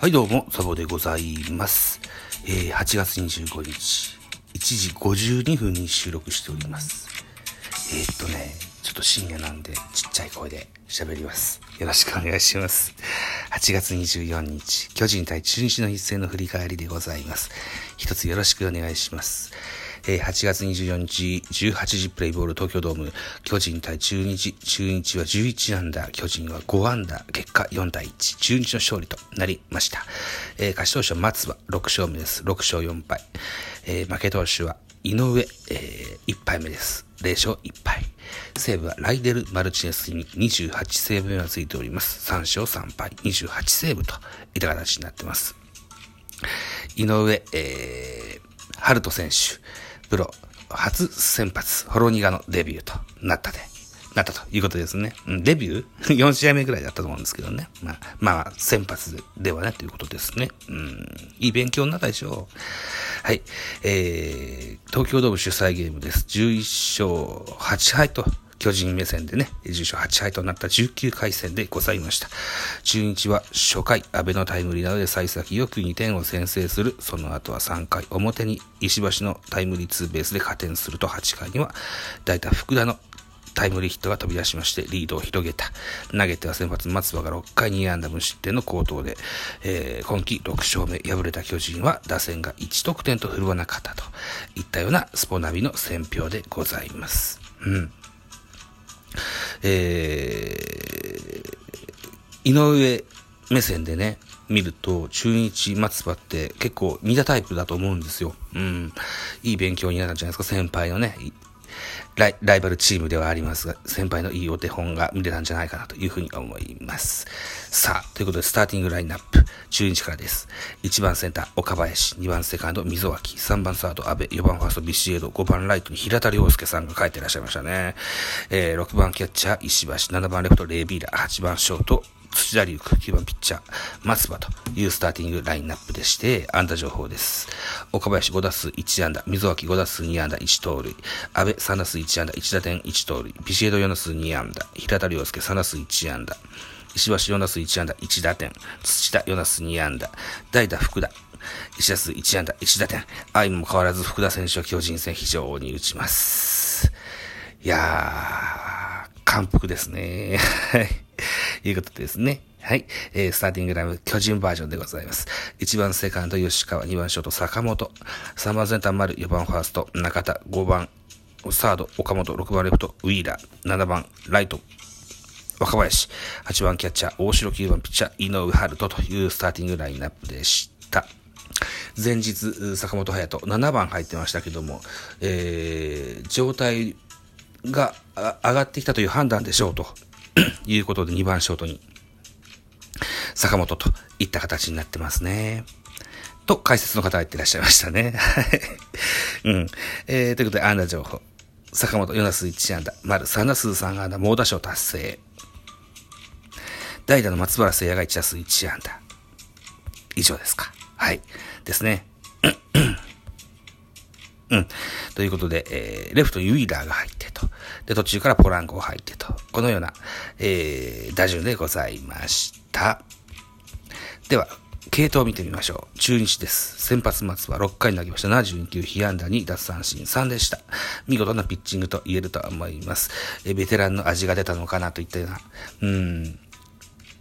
はい、どうも、サボでございます。えー、8月25日、1時52分に収録しております。えー、っとね、ちょっと深夜なんで、ちっちゃい声で喋ります。よろしくお願いします。8月24日、巨人対中日の一戦の振り返りでございます。一つよろしくお願いします。えー8月24日、18時プレイボール東京ドーム、巨人対中日、中日は11アンダー、巨人は5アンダー、結果4対1、中日の勝利となりました。えー勝ち投手は松葉、6勝目です。6勝4敗。えー負け投手は井上、えー1敗目です。0勝1敗。西武はライデル・マルチネスに28セーブ目がついております。3勝3敗、28セーブといった形になってます。井上、えー、ハルト選手、プロ初先発、ホロニガのデビューとなったで、なったということですね。うんデビュー ?4 試合目ぐらいだったと思うんですけどね。まあ、まあ、先発ではね、ということですね。うん、いい勉強になったでしょう。はい。えー、東京ドーム主催ゲームです。11勝8敗と、巨人目線でね、10勝8敗となった19回戦でございました。中日は初回、安倍のタイムリーなどで幸先よく2点を先制する。その後は3回表に石橋のタイムリーツーベースで加点すると8回には大体福田のタイムリーヒットが飛び出しましてリードを広げた。投げては先発松葉が6回2安打無失点の好投で、えー今季6勝目敗れた巨人は打線が1得点と振るわなかったといったようなスポナビの選評でございます。うん。えー井上目線でね、見ると、中日松葉って結構似たタイプだと思うんですよ。うん。いい勉強になるんじゃないですか、先輩のね。ライライバルチームではありますが、先輩のいいお手本が見れたんじゃないかなというふうに思います。さあ、ということで、スターティングラインナップ、中日からです。1番センター、岡林、2番セカンド、溝脇、3番サード、安倍、4番ファースト、ビシエド、5番ライトに平田良介さんが書いてらっしゃいましたね。えー6番キャッチャー、石橋、7番レフト、レイビーラー、8番ショート、土田龍空、9番ピッチャー、松葉というスターティングラインナップでして、安打情報です。岡林5打数1安打、溝脇5打数2安打1盗塁、安倍3打数1安打1打点1盗塁、ビシエド4打数2安打、平田良介3打数1安打、石橋4打数1安打1打点、土田4打数2安打、代打福田、1打数1安打1打点、相も変わらず福田選手は巨人戦非常に打ちます。いやー、感服ですね。はい。いうことですね。はい。えー、スターティングライブ、巨人バージョンでございます。1番セカンド、吉川、2番ショート、坂本、3番センター、丸、4番ファースト、中田、5番、サード、岡本、6番レフト、ウィーラー、7番、ライト、若林、8番キャッチャー、大城。9番ピッチャー、井上春人。というスターティングラインナップでした。前日、坂本勇人、7番入ってましたけども、えー、状態が上がってきたという判断でしょうと。いうことで2番ショートに坂本といった形になってますね。と、解説の方が言ってらっしゃいましたね。はい。うん。えー、ということで、安打情報。坂本4打数1安打、丸3打数3安打、猛打賞達成。代打の松原聖也が1打数1安打。以上ですか。はい。ですね。うん。ということで、えー、レフトにウィーラーが入って。で、途中からポランコを入ってと。このような、えー、打順でございました。では、系統を見てみましょう。中日です。先発松は6回投げました。72球、被安打2、奪三振3でした。見事なピッチングと言えると思います。えベテランの味が出たのかなといったような、うん、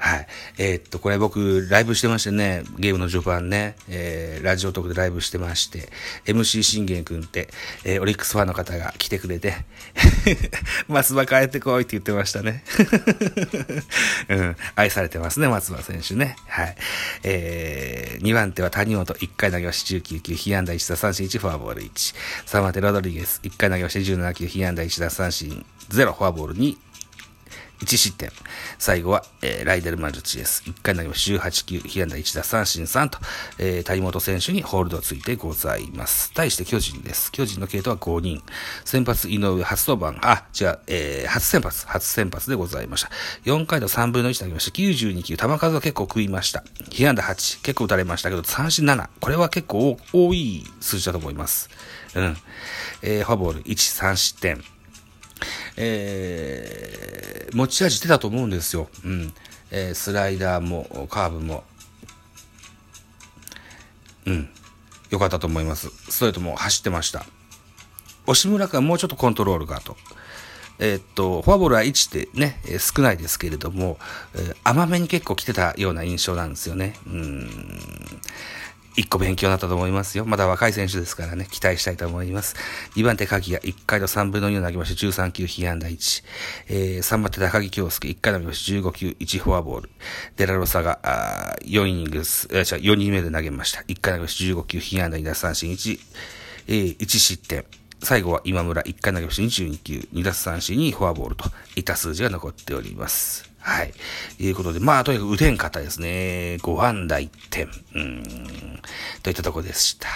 はい。えーっと、これ僕、ライブしてましてね、ゲームの序盤ね、えー、ラジオトークでライブしてまして、MC 信玄くんって、えー、オリックスファンの方が来てくれて、松葉帰ってこいって言ってましたね。うん、愛されてますね、松葉選手ね。はい。えー、2番手は谷本、1回投げまし19球、被安打1打三振1、フォアボール1。3番手ロドリゲス、1回投げまし17球、被安打1打三振0、フォアボール2。1失点。最後は、えーライデルマルチです。1回投げまして18球、被安打1打三振3と、えー谷本選手にホールドついてございます。対して巨人です。巨人の系統は5人。先発井上初登板、あ、違う、えー初先発、初先発でございました。4回の3分の1投げまして92球、球数は結構食いました。被安打8、結構打たれましたけど、三振7。これは結構多い数字だと思います。うん。えーフォアボール1、3失点。えー持ち味出たと思うんですよ。うん。えースライダーも、カーブも、うん。良かったと思います。ストレートも走ってました。押村君はもうちょっとコントロールがと。えー、っと、フォアボールは1ってね、えー、少ないですけれども、えー、甘めに結構来てたような印象なんですよね。うん。一個勉強になったと思いますよ。まだ若い選手ですからね、期待したいと思います。2番手、鍵が1回と3分の2を投げまして、13球、被安打1。えー、3番手、高木京介、1回投げまして、15球、1フォアボール。デラロサが、あ4イニングス、えー、4人目で投げました。1回投げまして、15球、被安打2打三振1、えー、1失点。最後は今村1回投げまして22球、2奪三振にフォアボールといった数字が残っております。はい。いうことで、まあ、とにかく打てんかったですね。5安打1点。うん。といったとこでした。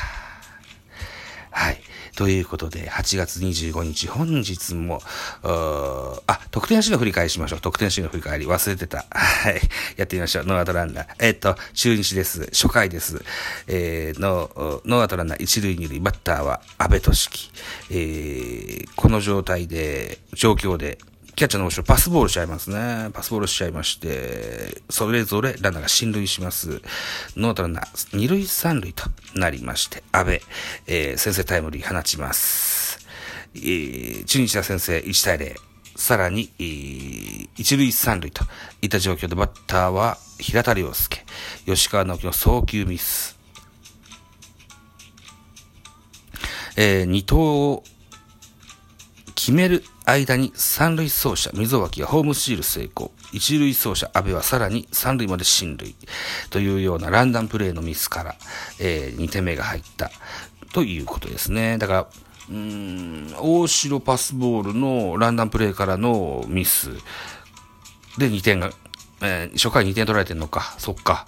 はい。ということで、8月25日、本日も、あ、得点シーンの振り返りしましょう。得点シーンの振り返り、忘れてた。はい。やってみましょう。ノーアウトランナー。えっ、と、中日です。初回です。えー、の、ノーアウトランナー、一塁二塁、バッターは阿部寿樹。えー、この状態で、状況で、キャッチャーの後ろパスボールしちゃいますね。パスボールしちゃいまして、それぞれランナーが進塁します。ノートランナー、二塁三塁となりまして、安倍、えー、先制タイムリー放ちます。えー、中日は先生1対0。さらに、えー、一塁三塁といった状況でバッターは平田良介、吉川直樹の送球ミス。えー、二投決める間に三塁走者、溝脇がホームシール成功。一塁走者、安倍はさらに三塁まで進塁。というようなランダムプレーのミスから、えー、2点目が入った。ということですね。だから、うん、大城パスボールのランダムプレーからのミスで2点が、えー、初回2点取られてんのか。そっか。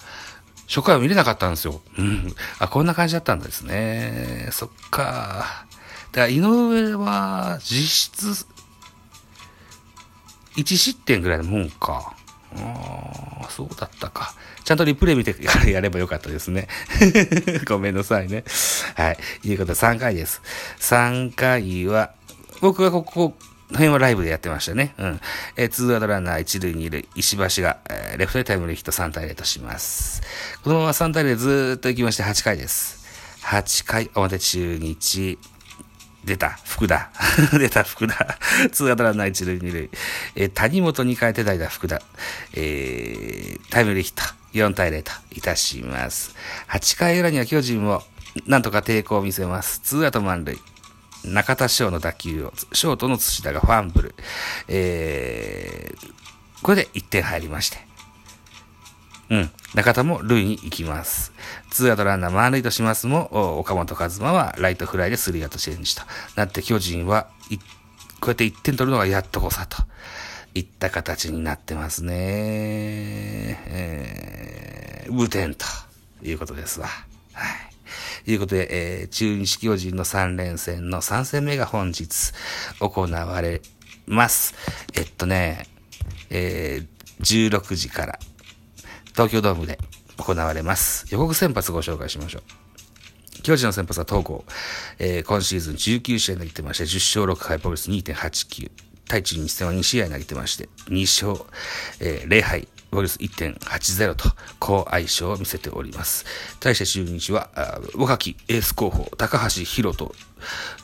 初回は見れなかったんですよ。うん。あ、こんな感じだったんですね。そっか。だから井上は実質1失点ぐらいのもんか。ああ、そうだったか。ちゃんとリプレイ見てから やればよかったですね。ごめんなさいね。はい。いうことで3回です。3回は、僕がここ、の辺はライブでやってましたね。うん。えー、ツーアウトランナー1塁2塁、石橋が、えー、レフトでタイムリーヒット3対0とします。このまま3対0でずっと行きまして8回です。8回表中日、出た、福田。出た、福田。ツーアウトランナー一塁二塁。えー、谷本に変えて代打福田。えー、タイムリーヒット。4対0といたします。8回裏には巨人もなんとか抵抗を見せます。ツーアウト満塁。中田翔の打球を、ショートの土田がファンブル。えー、これで1点入りまして。うん。中田も塁に行きます。ツーアウトランナー満塁としますも、岡本和真はライトフライでスリーアウトチェンジとなって巨人は1、こうやって1点取るのがやっとこさといった形になってますね。えー、無点ということですわ。はい。ということで、えー、中日巨人の3連戦の3戦目が本日行われます。えっとね、えー、16時から東京ドームで行われます。予告先発ご紹介しましょう。巨人の先発は東郷。えー、今シーズン19試合投げてまして、10勝6敗、ポリス2.89。対中日戦は2試合投げてまして、2勝、えー、0敗、ボリス1.80と好相性を見せております。対して中日は、若きエース候補、高橋宏と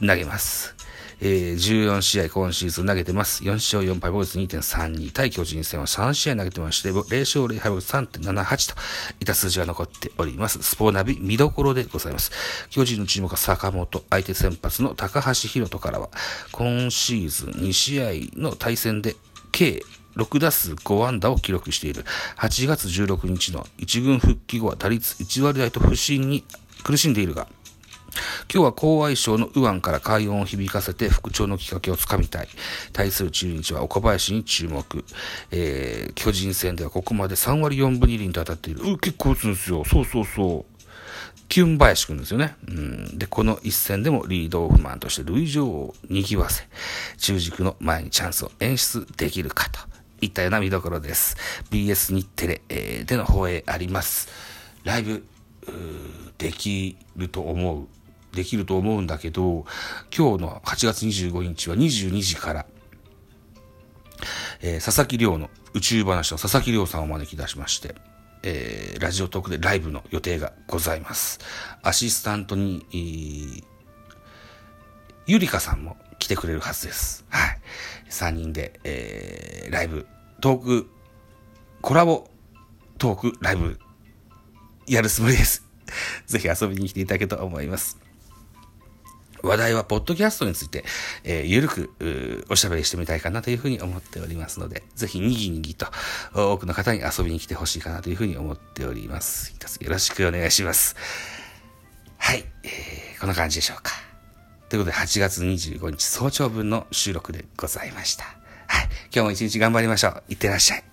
投げます。えー、14試合今シーズン投げてます。4勝4敗、ボイス2.32対巨人戦は3試合投げてまして、0勝0敗、ボイス3.78といた数字が残っております。スポーナビ見どころでございます。巨人の注目は坂本、相手先発の高橋宏斗からは、今シーズン2試合の対戦で計6打数5安打を記録している。8月16日の1軍復帰後は打率1割台と不振に苦しんでいるが、今日は高愛称の右腕から快音を響かせて復調のきっかけをつかみたい。対する中日は岡林に注目。えー、巨人戦ではここまで3割4分2厘と当たっている。う結構打つんですよ。そうそうそう。キュン林くんですよね。うん。で、この一戦でもリードオフマンとして塁上を賑わせ、中軸の前にチャンスを演出できるかといったような見どころです。BS 日テレ、えー、での放映あります。ライブ、できると思う。できると思うんだけど、今日の8月25日は22時から、えー、佐々木亮の宇宙話の佐々木亮さんをお招き出しまして、えー、ラジオトークでライブの予定がございます。アシスタントに、え、ゆりかさんも来てくれるはずです。はい。3人で、えー、ライブ、トーク、コラボトーク、ライブ、やるつもりです。ぜひ遊びに来ていただけと思います。話題はポッドキャストについて、えー、ゆるくおしゃべりしてみたいかなというふうに思っておりますので、ぜひにぎにぎと多くの方に遊びに来てほしいかなというふうに思っております。一つよろしくお願いします。はい、えー、こんな感じでしょうか。ということで、8月25日早朝分の収録でございました。はい、今日も一日頑張りましょう。いってらっしゃい。